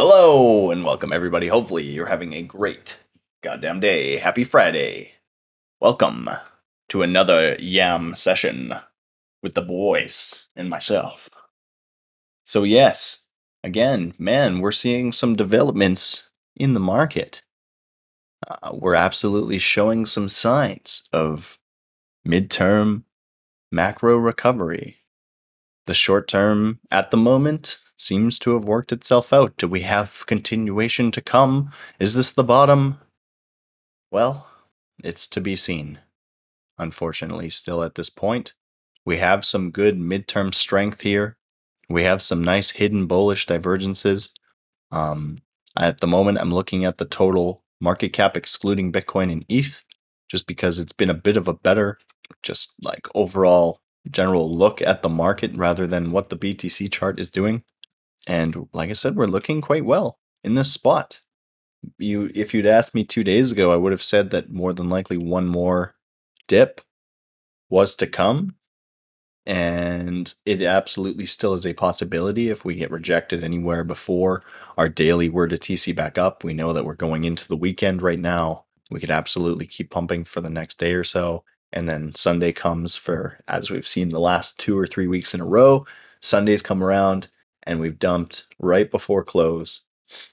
Hello and welcome everybody. Hopefully you're having a great goddamn day. Happy Friday. Welcome to another yam session with the boys and myself. So yes, again, man, we're seeing some developments in the market. Uh, we're absolutely showing some signs of midterm macro recovery. The short term at the moment seems to have worked itself out. Do we have continuation to come? Is this the bottom? Well, it's to be seen. Unfortunately, still at this point, we have some good midterm strength here. We have some nice hidden bullish divergences. Um, at the moment, I'm looking at the total market cap excluding Bitcoin and ETH, just because it's been a bit of a better, just like overall general look at the market rather than what the BTC chart is doing. And like I said, we're looking quite well in this spot. You if you'd asked me 2 days ago, I would have said that more than likely one more dip was to come. And it absolutely still is a possibility if we get rejected anywhere before our daily were to TC back up. We know that we're going into the weekend right now. We could absolutely keep pumping for the next day or so. And then Sunday comes for, as we've seen the last two or three weeks in a row, Sundays come around and we've dumped right before close.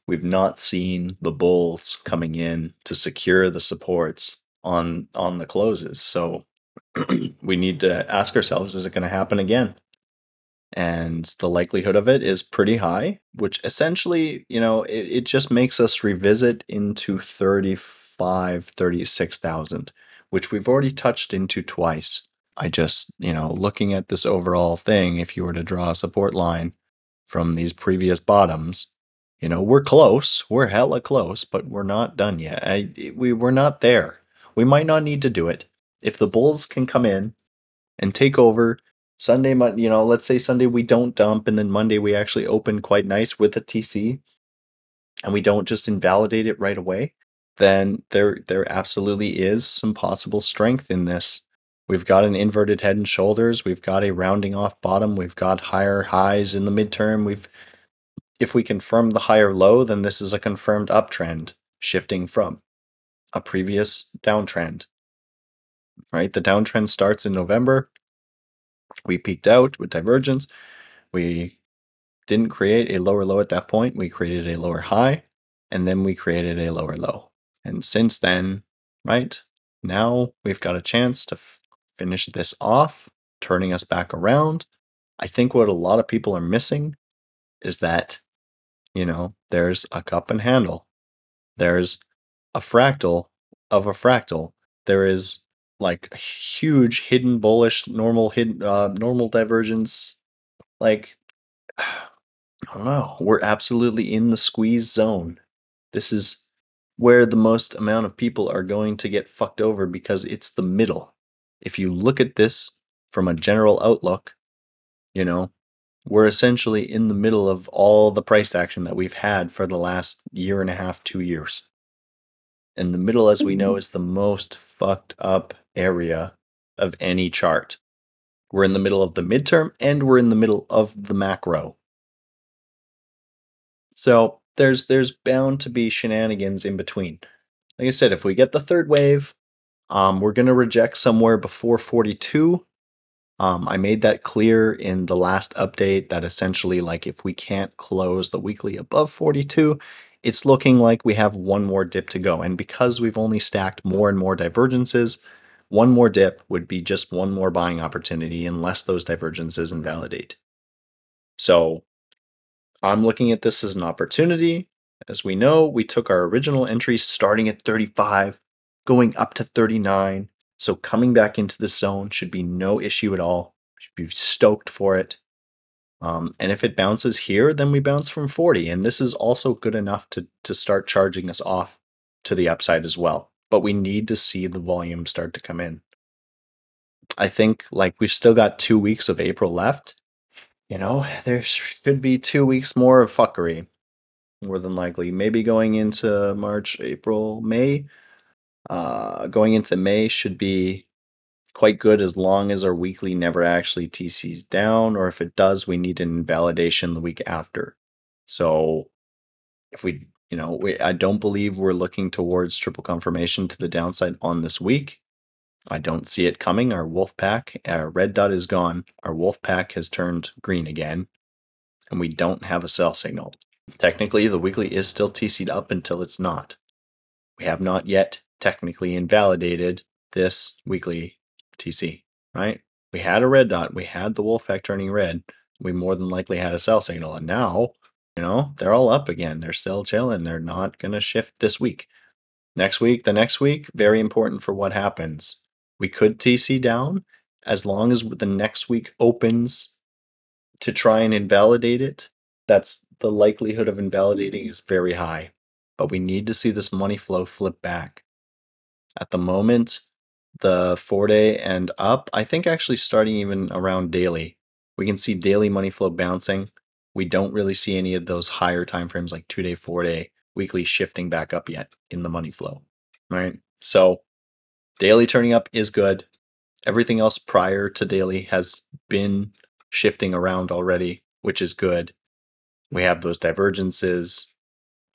We've not seen the bulls coming in to secure the supports on on the closes. So we need to ask ourselves is it going to happen again? And the likelihood of it is pretty high, which essentially, you know, it, it just makes us revisit into 35, 36,000, which we've already touched into twice. I just, you know, looking at this overall thing, if you were to draw a support line, from these previous bottoms. You know, we're close. We're hella close, but we're not done yet. I, we we're not there. We might not need to do it. If the Bulls can come in and take over Sunday, you know, let's say Sunday we don't dump, and then Monday we actually open quite nice with a TC, and we don't just invalidate it right away, then there there absolutely is some possible strength in this. We've got an inverted head and shoulders. We've got a rounding off bottom. We've got higher highs in the midterm. We've if we confirm the higher low, then this is a confirmed uptrend shifting from a previous downtrend. Right? The downtrend starts in November. We peaked out with divergence. We didn't create a lower low at that point. We created a lower high and then we created a lower low. And since then, right? Now we've got a chance to finish this off, turning us back around. I think what a lot of people are missing is that, you know, there's a cup and handle. There's a fractal of a fractal. There is like a huge hidden bullish normal hidden uh, normal divergence. Like I don't know. We're absolutely in the squeeze zone. This is where the most amount of people are going to get fucked over because it's the middle if you look at this from a general outlook, you know, we're essentially in the middle of all the price action that we've had for the last year and a half, two years. And the middle, as we know, mm-hmm. is the most fucked up area of any chart. We're in the middle of the midterm and we're in the middle of the macro. So there's there's bound to be shenanigans in between. Like I said, if we get the third wave, um, we're going to reject somewhere before 42. Um, I made that clear in the last update that essentially, like, if we can't close the weekly above 42, it's looking like we have one more dip to go. And because we've only stacked more and more divergences, one more dip would be just one more buying opportunity unless those divergences invalidate. So I'm looking at this as an opportunity. As we know, we took our original entry starting at 35 going up to 39. So coming back into the zone should be no issue at all. Should be stoked for it. Um, and if it bounces here, then we bounce from 40. And this is also good enough to, to start charging us off to the upside as well. But we need to see the volume start to come in. I think like we've still got two weeks of April left. You know, there should be two weeks more of fuckery, more than likely. Maybe going into March, April, May uh, going into May should be quite good as long as our weekly never actually TCs down, or if it does, we need an invalidation the week after. So if we, you know, we, I don't believe we're looking towards triple confirmation to the downside on this week. I don't see it coming. Our wolf pack, our red dot is gone. Our wolf pack has turned green again, and we don't have a sell signal. Technically, the weekly is still TC'd up until it's not. We have not yet technically invalidated this weekly TC, right? We had a red dot, we had the wolf pack turning red, we more than likely had a sell signal, and now, you know, they're all up again. They're still chilling. They're not going to shift this week. Next week, the next week, very important for what happens. We could TC down as long as the next week opens to try and invalidate it. That's the likelihood of invalidating mm. is very high. But we need to see this money flow flip back. At the moment, the four day and up, I think actually starting even around daily, we can see daily money flow bouncing. We don't really see any of those higher time frames like two day, four day, weekly shifting back up yet in the money flow. Right. So daily turning up is good. Everything else prior to daily has been shifting around already, which is good. We have those divergences.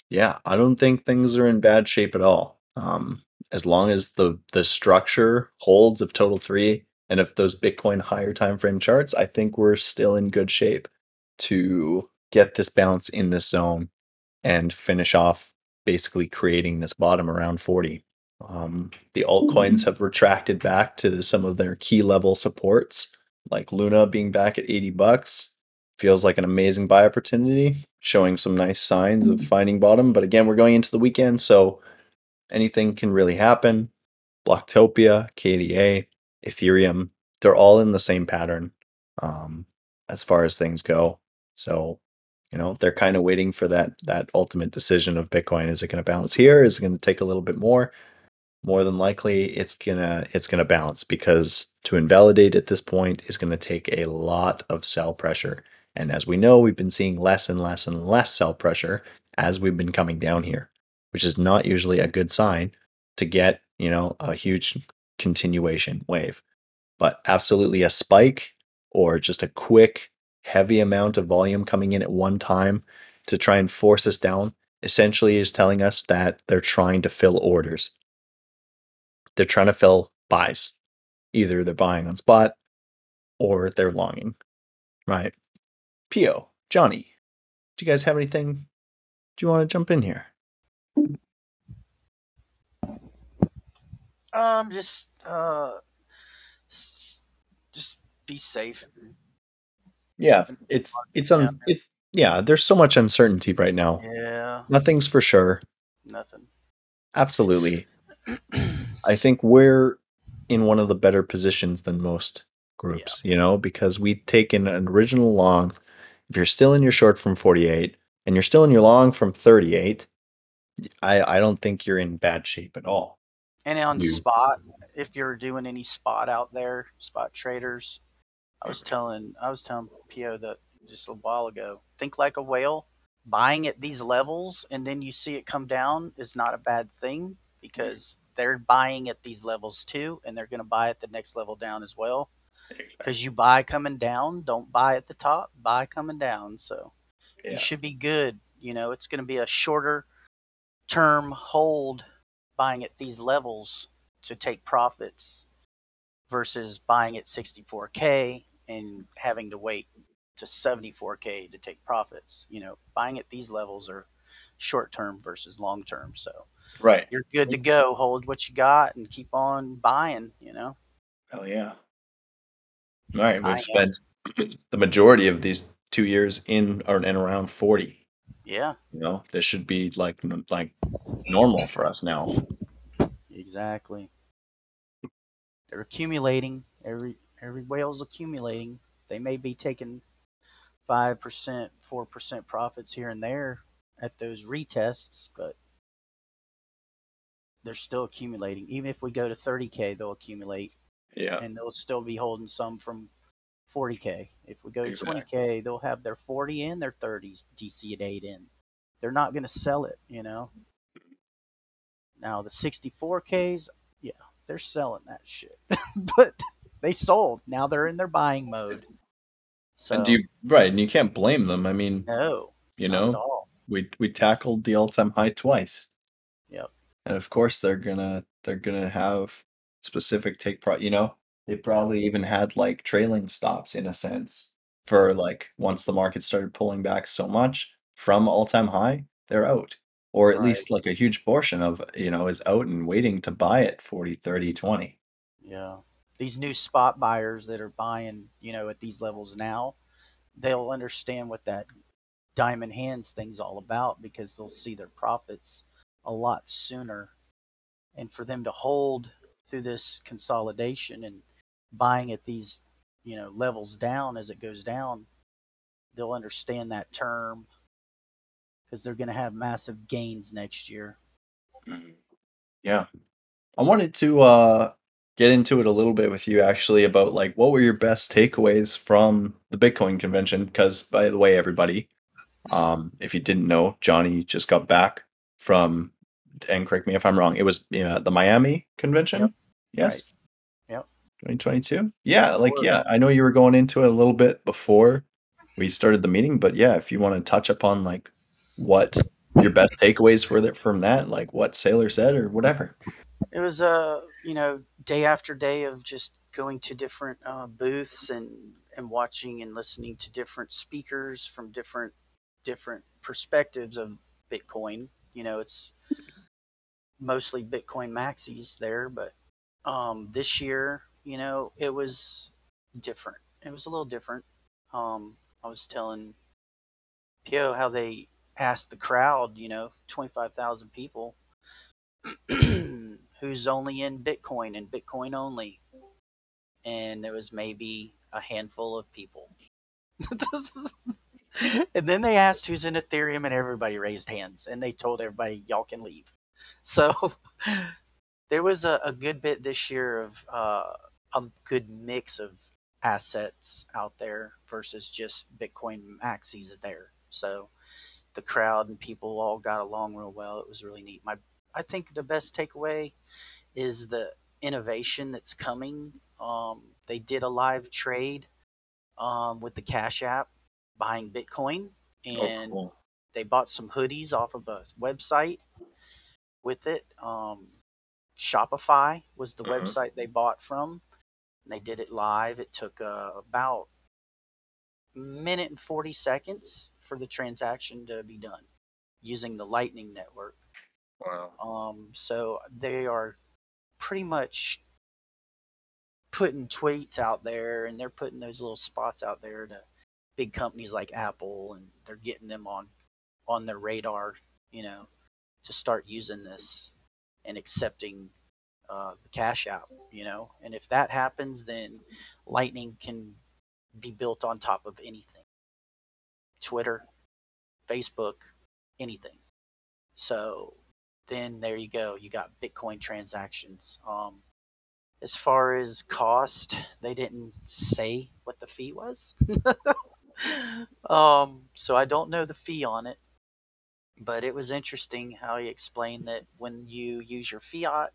Yeah, I don't think things are in bad shape at all. Um, as long as the the structure holds of total three and if those Bitcoin higher time frame charts, I think we're still in good shape to get this bounce in this zone and finish off basically creating this bottom around 40. Um, the altcoins have retracted back to some of their key level supports, like Luna being back at 80 bucks. Feels like an amazing buy opportunity, showing some nice signs of finding bottom. But again, we're going into the weekend, so anything can really happen. Bloktopia, KDA, Ethereum, they're all in the same pattern um, as far as things go. So, you know, they're kind of waiting for that that ultimate decision of Bitcoin. Is it going to bounce here? Is it going to take a little bit more? More than likely, it's gonna it's gonna bounce because to invalidate at this point is going to take a lot of sell pressure. And as we know, we've been seeing less and less and less sell pressure as we've been coming down here, which is not usually a good sign to get, you know, a huge continuation wave. But absolutely a spike or just a quick, heavy amount of volume coming in at one time to try and force us down essentially is telling us that they're trying to fill orders. They're trying to fill buys. Either they're buying on spot or they're longing. Right. Pio, Johnny, do you guys have anything? Do you want to jump in here? Um, just uh, just be safe. Yeah, it's it's un, it's yeah. There's so much uncertainty right now. Yeah, Nothing's for sure. nothing. Absolutely. I think we're in one of the better positions than most groups, you know, because we take in an original long. If you're still in your short from 48 and you're still in your long from 38, I I don't think you're in bad shape at all. And on You- spot, if you're doing any spot out there, spot traders, I was telling I was telling Pio that just a while ago. Think like a whale. Buying at these levels and then you see it come down is not a bad thing because they're buying at these levels too, and they're going to buy at the next level down as well. Because you buy coming down, don't buy at the top. Buy coming down. So Yeah. you should be good. You know, it's going to be a shorter term hold buying at these levels to take profits versus buying at 64k and having to wait to 74k to take profits. You know, buying at these levels are short term versus long term. So Right. you're good to go. Hold what you got and keep on buying. You know, Hell yeah. All right, we've spent the majority of these two years in or and around 40. Yeah, You know, this should be like like normal for us now. exactly. They're accumulating. Every every whale's accumulating. They may be taking five percent, four percent profits here and there at those retests, but they're still accumulating. Even if we go to 30k, they'll accumulate, Yeah. and they'll still be holding some from 40k. If we go to Exactly. 20k, they'll have their 40 and their 30s DC at 8 in. They're not going to sell it, you know. Now the 64ks, yeah, they're selling that shit, but they sold. Now they're in their buying mode. So And do you right, and you can't blame them. I mean, no, you know, we we tackled the all-time high twice. Yep. And of course they're gonna they're gonna have specific take pro you know, they probably even had like trailing stops in a sense for like once the market started pulling back so much from all-time high, they're out. Or at Right. least like a huge portion of, you know, is out and waiting to buy at 40, 30, 20. Yeah. These new spot buyers that are buying, you know, at these levels now, they'll understand what that diamond hands thing's all about because they'll see their profits a lot sooner. And for them to hold through this consolidation and buying at these, you know, levels down as it goes down, they'll understand that term because they're going to have massive gains next year. Yeah. I wanted to uh get into it a little bit with you actually about like what were your best takeaways from the Bitcoin convention because by the way everybody um if you didn't know Johnny just got back from and correct me if I'm wrong it was you know, the Miami convention Yep. yes Right. Yep. 2022 yeah like yeah I know you were going into it a little bit before we started the meeting but yeah if you want to touch upon like what your best takeaways for that from that like what Saylor said or whatever. It was uh you know day after day of just going to different uh, booths and and watching and listening to different speakers from different different perspectives of bitcoin. You know it's mostly bitcoin maxis there but um this year you know it was different it was a little different um i was telling Pio how they asked the crowd you know 25,000 people who's only in Bitcoin and Bitcoin only. And there was maybe a handful of people. and then they asked who's in Ethereum, and everybody raised hands, and they told everybody, y'all can leave. So there was a, a good bit this year of uh, a good mix of assets out there versus just Bitcoin maxis there. So the crowd and people all got along real well. It was really neat. My I think the best takeaway is the innovation that's coming. Um, they did a live trade um, with the Cash App buying Bitcoin, and oh, cool. they bought some hoodies off of a website with it. Um, Shopify was the Mhm. website they bought from. They did it live. It took uh, about a minute and 40 seconds for the transaction to be done using the Lightning Network. Wow. Um, so they are pretty much putting tweets out there and they're putting those little spots out there to big companies like Apple and they're getting them on on their radar, you know, to start using this and accepting uh, the cash app, you know. And if that happens, then Lightning can be built on top of anything. Twitter, Facebook, anything. So then there you go. You got Bitcoin transactions. Um, as far as cost, they didn't say what the fee was. um, so I don't know the fee on it, but it was interesting how he explained that when you use your fiat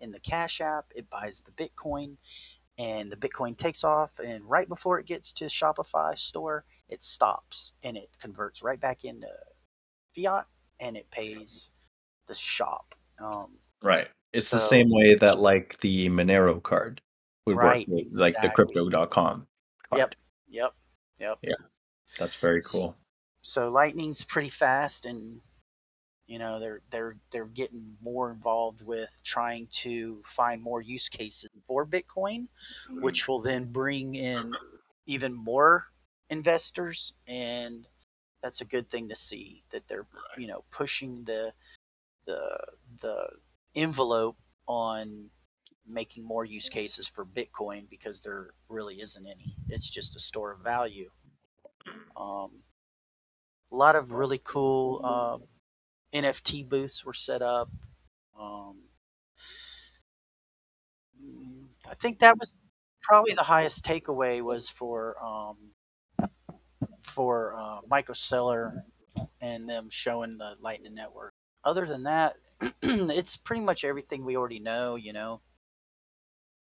in the Cash App, it buys the Bitcoin, and the Bitcoin takes off, and right before it gets to Shopify store, it stops and it converts right back into fiat, and it pays the shop. Um, Right. It's the same way that like the Monero card would Right, work, with, like the crypto.com. card. Yep. Yep. Yep. Yeah. That's very cool. So Lightning's pretty fast and you know, they're they're they're getting more involved with trying to find more use cases for Bitcoin, which will then bring in even more investors and that's a good thing to see that they're you know pushing the the the envelope on making more use cases for Bitcoin because there really isn't any. It's just a store of value. Um, a lot of really cool uh, NFT booths were set up. Um, I think that was probably the highest takeaway was for um, for uh, Michael Saylor and them showing the Lightning Network. Other than that, it's pretty much everything we already know. You know,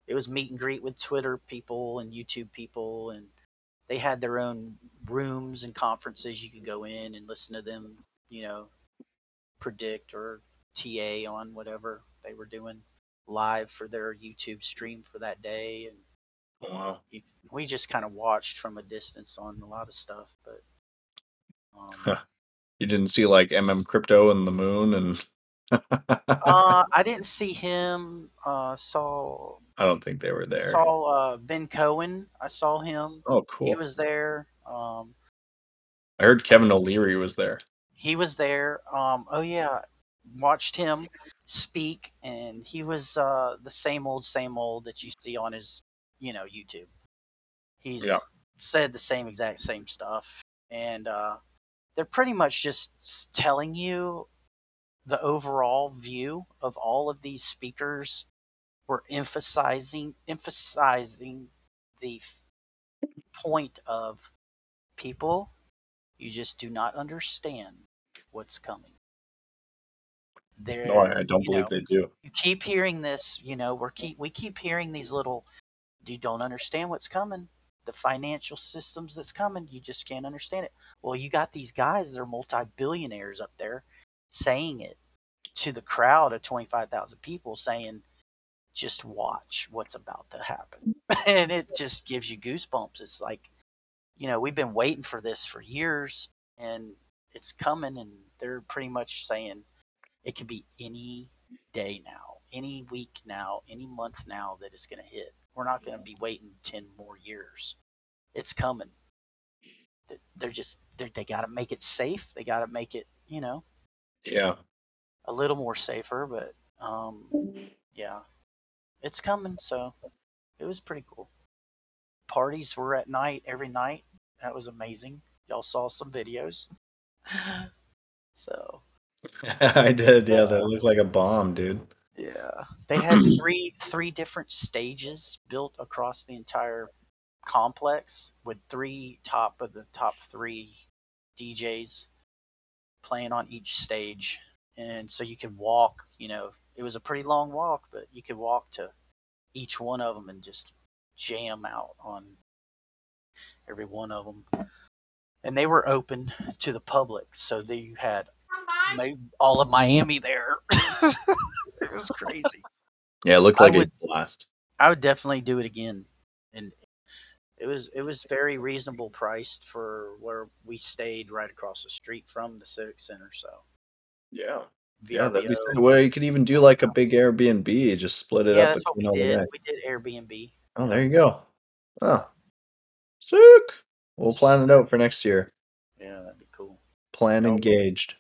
it was meet and greet with Twitter people and YouTube people, and they had their own rooms and conferences you could go in and listen to them you know, predict or TA on whatever they were doing live for their YouTube stream for that day, and wow. we just kind of watched from a distance on a lot of stuff. But um, Huh. You didn't see like MM Crypto and the Moon and. uh, I didn't see him. Uh, saw I don't think they were there. saw uh, Ben Cowen. I saw him. oh, cool. He was there. Um, I heard Kevin O'Leary was there. He was there. Um, oh yeah, watched him speak, and he was uh, the same old, same old that you see on his, you know, YouTube. He's Yeah. said the same exact same stuff, and uh, they're pretty much just telling you the overall view of all of these speakers. Were emphasizing emphasizing the point of people you just do not understand what's coming. There, No, I, I don't believe know, they do. You keep hearing this, you know. We're keep we keep hearing these little. You don't understand what's coming. The financial systems that's coming, you just can't understand it. Well, you got these guys that are multi-billionaires up there saying it to the crowd of twenty-five thousand people, saying, "Just watch what's about to happen," and it just gives you goosebumps. It's like, you know, we've been waiting for this for years, and it's coming, and they're pretty much saying it could be any day now, any week now, any month now that it's going to hit. We're not going to be waiting 10 more years. It's coming. They're- They're just, they're, they got to make it safe. They got to make it, you know, Yeah. a little more safer, but um, yeah, it's coming. So it was pretty cool. Parties were at night every night. That was amazing. Y'all saw some videos. so I did. Yeah, that uh, looked like a bomb, dude. Yeah, they had three three different stages built across the entire complex with three top of the top three DJs playing on each stage, and so you could walk. You know, it was a pretty long walk, but you could walk to each one of them and just jam out on every one of them. And they were open to the public, so they had ma- all of Miami there. it was crazy. Yeah, it looked I like would- a blast. I would definitely do it again, and it was it was very reasonable priced for where we stayed right across the street from the Civic Center. So Yeah. Yeah, that'd be VRBO sick. Well, you could even do like a big Airbnb, just split it yeah, up that's what we between all the did. We did Airbnb. Oh, there you go. Oh, sick. We'll plan it out for next year. Yeah, that'd be cool. Plan Oh. engaged.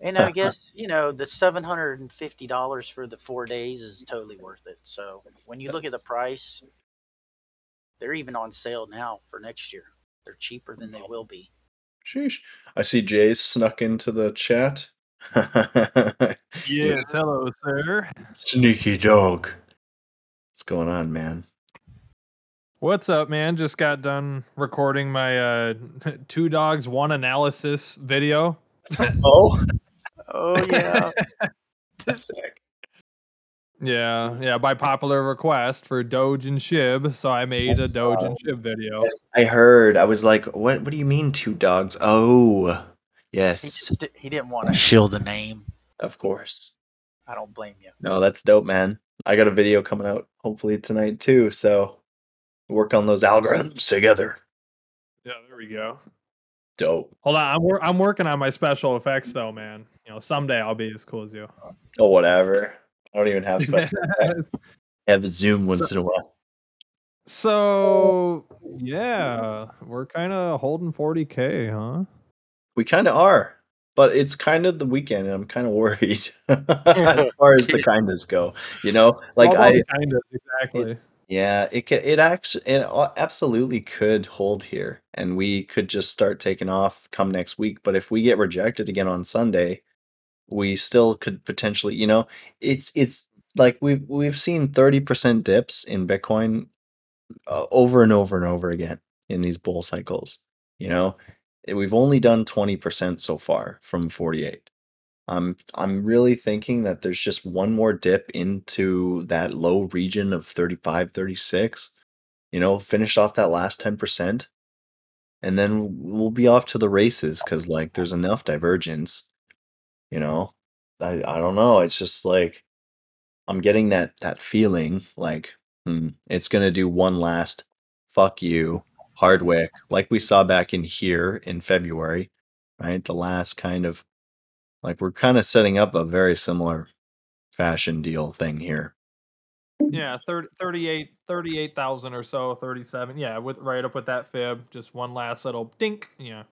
And I guess you know the seven hundred and fifty dollars for the four days is totally worth it. So when you look at the price, they're even on sale now for next year. They're cheaper than they will be. Sheesh. I see Jay snuck into the chat. Yes, hello, sir. Sneaky dog. What's going on, man? What's up, man? Just got done recording my uh, two dogs, one analysis video. Oh, Oh yeah. Yeah, yeah, by popular request for Doge and Shib. So I made a Doge and Shib video. Yes, I heard. I was like, "What? What do you mean, two dogs?" Oh, he, yes, just, he didn't want to shield the name. of course. I don't blame you. No, that's dope, man. I got a video coming out hopefully tonight too. So work on those algorithms together. Yeah, there we go. Dope. Hold on, I'm wor- I'm working on my special effects though, man. You know, someday I'll be as cool as you. Oh, whatever. I don't even have special. I have a Zoom once in a while. so yeah, we're kind of holding 40k, huh? We kind of are, but it's kind of the weekend, and I'm kind of worried as far as the kindness go. You know, like I, kind of exactly. Yeah, it ca it actually, it absolutely could hold here, and we could just start taking off come next week. But if we get rejected again on Sunday, we still could potentially, you know, it's it's like we've we've seen thirty percent dips in Bitcoin uh, over and over and over again in these bull cycles. You know, we've only done twenty percent so far from forty eight. I'm I'm really thinking that there's just one more dip into that low region of 35, 36. You know, finish off that last 10%. and then we'll be off to the races because like there's enough divergence. You know, I I don't know. It's just like I'm getting that that feeling like hmm, it's gonna do one last fuck you Hardwick, like we saw back in here in February, right? The last kind of like we're kind of setting up a very similar fashion deal thing here. Yeah, 30, 38 38,000 or so, 37. Yeah, with right up with that fib, just one last little dink. Yeah.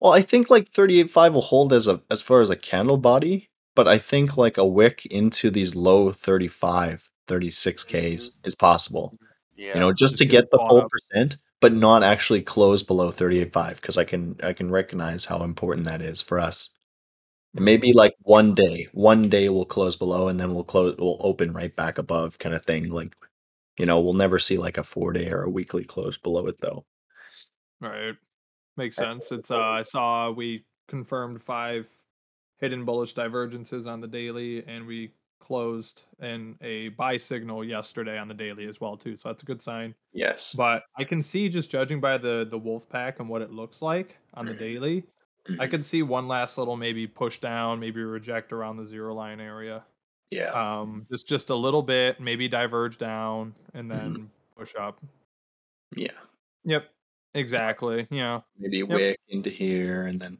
Well, I think like 38.5 will hold as a as far as a candle body, but I think like a wick into these low 35, 36Ks mm-hmm. is possible. Yeah. You know, just Just to get get the full up. percent, but not actually close below 38.5 because I can I can recognize how important that is for us. Maybe like one day, one day we'll close below and then we'll close we'll open right back above kind of thing. Like, you know, we'll never see like a four day or a weekly close below it though. Right. Makes sense. It's uh I saw we confirmed five hidden bullish divergences on the daily and we closed in a buy signal yesterday on the daily as well too. So that's a good sign. Yes. But I can see just judging by the the wolf pack and what it looks like on the Mhm. I Mhm. could see one last little maybe push down, maybe reject around the zero line area. Yeah. Um just just a little bit, maybe diverge down and then push up. yeah. Yep. Exactly. Yeah. Maybe wick into here and then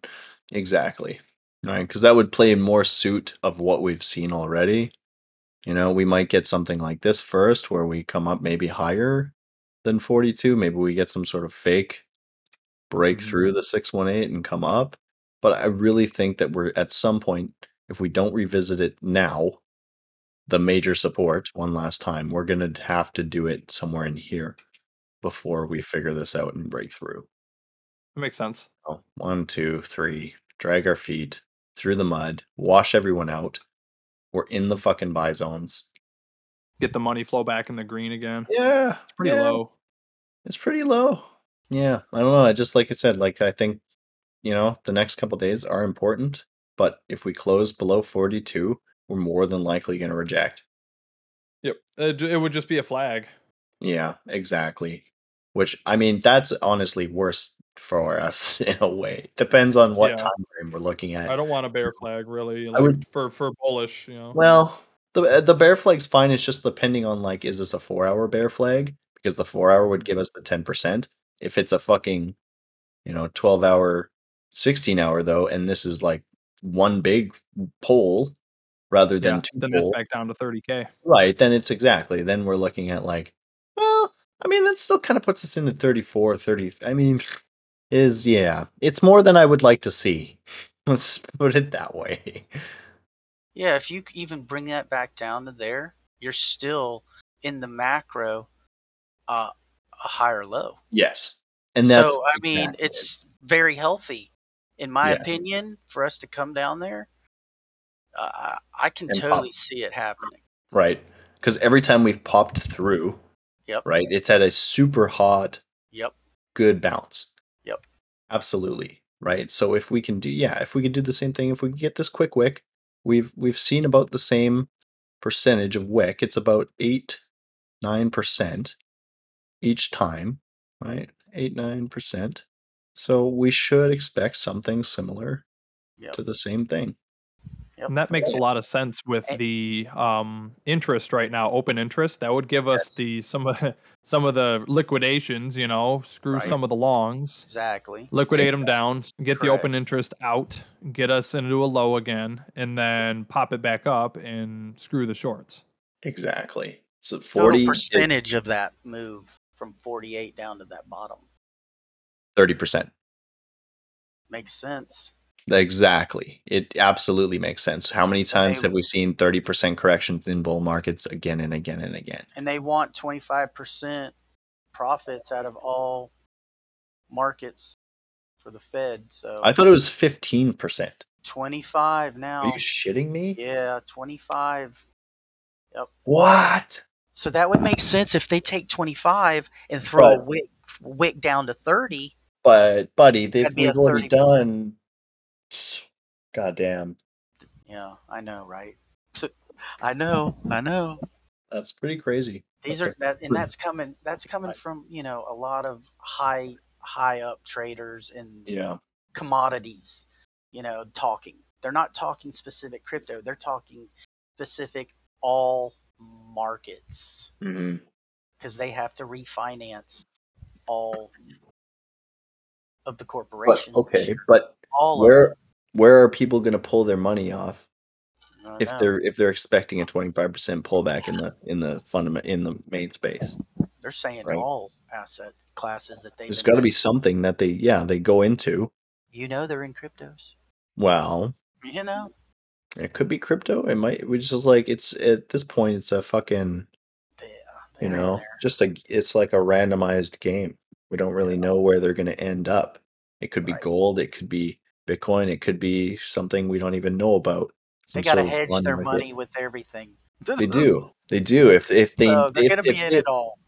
exactly. Right. Because that would play more suit of what we've seen already. You know, we might get something like this first where we come up maybe higher than 42. Maybe we get some sort of fake break through mm-hmm. the 618 and come up. But I really think that we're at some point, if we don't revisit it now, the major support one last time, we're going to have to do it somewhere in here before we figure this out and break through. That makes sense. Oh, one, two, three. Drag our feet through the mud, wash everyone out. We're in the fucking buy zones. Get the money flow back in the green again. Yeah, It's pretty low. It's pretty low. Yeah, I don't know. I just like I said, like I think you know the next couple days are important, but if we close below forty-two, we're more than likely going to reject. Yep. It, it would just be a flag. Yeah, exactly. Which I mean, that's honestly worse for us in a way. Depends on what Yeah. time frame we're looking at. I don't want a bear flag really. I would- for for bullish, you know. Well, the uh, the bear flag's fine. It's just depending on like, is this a four hour bear flag? Because the four hour would give us the ten percent. If it's a fucking, you know, twelve hour, sixteen hour though, and this is like one big pole rather than yeah, two then that's poles, back down to 30k. right? Then it's exactly. Then we're looking at like, well, I mean, that still kind of puts us into 34, 30. I mean, is yeah, it's more than I would like to see. Let's put it that way. Yeah, if you even bring that back down to there, you're still in the macro uh, a higher low. Yes, and that's so I mean, exactly it's very healthy, in my Yes. opinion, for us to come down there. Uh, I can And pop. totally see it happening. Right. Because every time we've popped through, Yep. right, it's at a super hot, Yep. good bounce. Yep. Absolutely. Right. So if we can do yeah, if we could do the same thing, if we get this quick wick, we've we've seen about the same percentage of wick. It's about eight, nine percent each time. Right? Eight, nine percent. So we should expect something similar Yep. to the same thing. Yep. And that makes a lot of sense with the um interest right now, open interest. That would give us Yes. the some of some of the liquidations, you know, screw Right. some of the longs, Exactly. liquidate them down, get the open interest out, get us into a low again, and then pop it back up and screw the shorts. Exactly. So Total forty is percentage of that move from 48 down to that bottom thirty percent. makes sense. Exactly. It absolutely makes sense. How many times They- have we seen 30% corrections in bull markets again and again and again? And they want 25% profits out of all markets for the Fed. So I thought it was 15%. 25 now. Are you shitting me? Yeah, 25. Yep. What? So that would make sense if they take 25 and throw a But- wick, wick down to 30. But, buddy, they've, That'd be a we've already 30. done. Goddamn. Yeah, I know, right? I know, I know. That's pretty crazy. These That's are that, and that's coming. That's coming from you know a lot of high high up traders and Yeah. commodities, you know, talking. They're not talking specific crypto. They're talking specific all markets mm-hmm. because they have to refinance all of the But corporations. okay, but all where where are people going to pull their money off of them. I if know. they're if they're expecting a 25% pullback in the in the fundament in the main space? they're saying right. all asset classes that they There's got to be something that they yeah, they go into. You know, they're in cryptos. Well, You know, it could be crypto. It might We just like it's at this point it's a fucking they, you know there. just a it's like a randomized game we don't really know where they're going to end up it could be Right. gold it could be bitcoin it could be something we don't even know about They got to hedge their market. money with everything. they do they do if if they so they're going to be if in they- it all.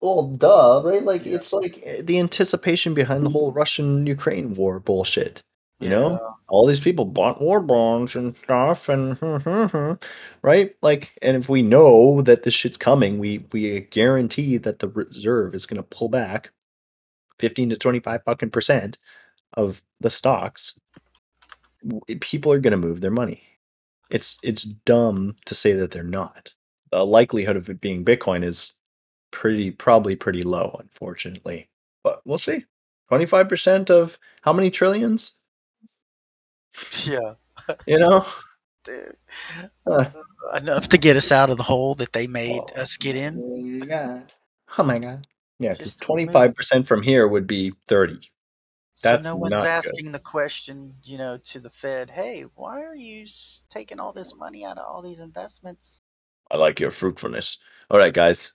well duh right like Yeah. it's like eh, the anticipation behind the whole russian ukraine war bullshit you know? Yeah. all these people bought war bonds and stuff and right? Like and if we know that this shit's coming we we guarantee that the reserve is going to pull back 15 to 25 fucking percent of the stocks. People are going to move their money. It's it's dumb to say that they're not. The likelihood of it being bitcoin is pretty probably pretty low unfortunately. But we'll see. 25% of how many trillions Yeah. you know Dude. Uh. Enough to get us out of the hole that they made Oh. us get in. Oh my god. Oh my god. Yeah, because twenty five percent from here would be thirty. That's so no one's not good. asking the question, you know, to the Fed, hey, why are you taking all this money out of all these investments? I like your fruitfulness. All right, guys.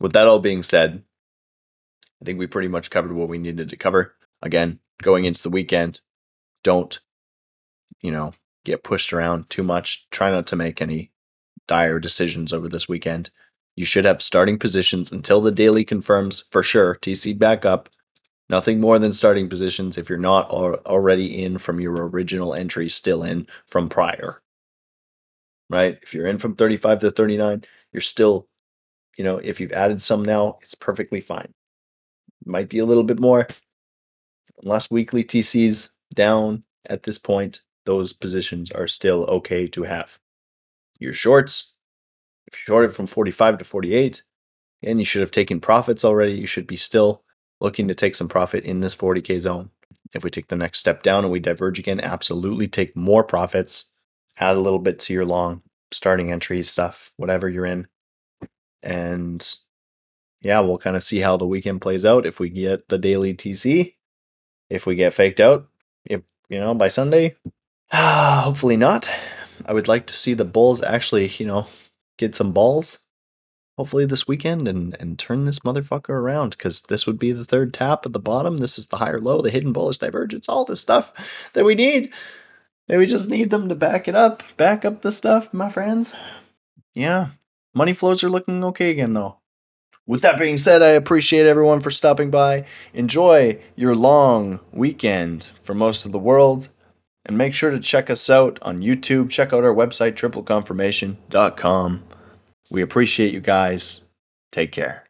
With that all being said, I think we pretty much covered what we needed to cover. Again, going into the weekend, don't, you know, get pushed around too much. Try not to make any dire decisions over this weekend. You should have starting positions until the daily confirms for sure. TC back up. Nothing more than starting positions if you're not al- already in from your original entry, still in from prior. Right? If you're in from 35 to 39, you're still, you know, if you've added some now, it's perfectly fine. Might be a little bit more. Unless weekly TCs down at this point, those positions are still okay to have. Your shorts, if you shorted from 45 to 48, and you should have taken profits already, you should be still looking to take some profit in this 40k zone. If we take the next step down and we diverge again, absolutely take more profits, add a little bit to your long starting entry stuff, whatever you're in. And yeah, we'll kind of see how the weekend plays out. If we get the daily TC, if we get faked out, if you know, by Sunday, hopefully not. I would like to see the Bulls actually, you know, get some balls hopefully this weekend and and turn this motherfucker around because this would be the third tap at the bottom. This is the higher low, the hidden bullish divergence, all this stuff that we need. And we just need them to back it up, back up the stuff, my friends. Yeah, money flows are looking okay again though. With that being said, I appreciate everyone for stopping by. Enjoy your long weekend for most of the world. And make sure to check us out on YouTube. Check out our website, tripleconfirmation.com. We appreciate you guys. Take care.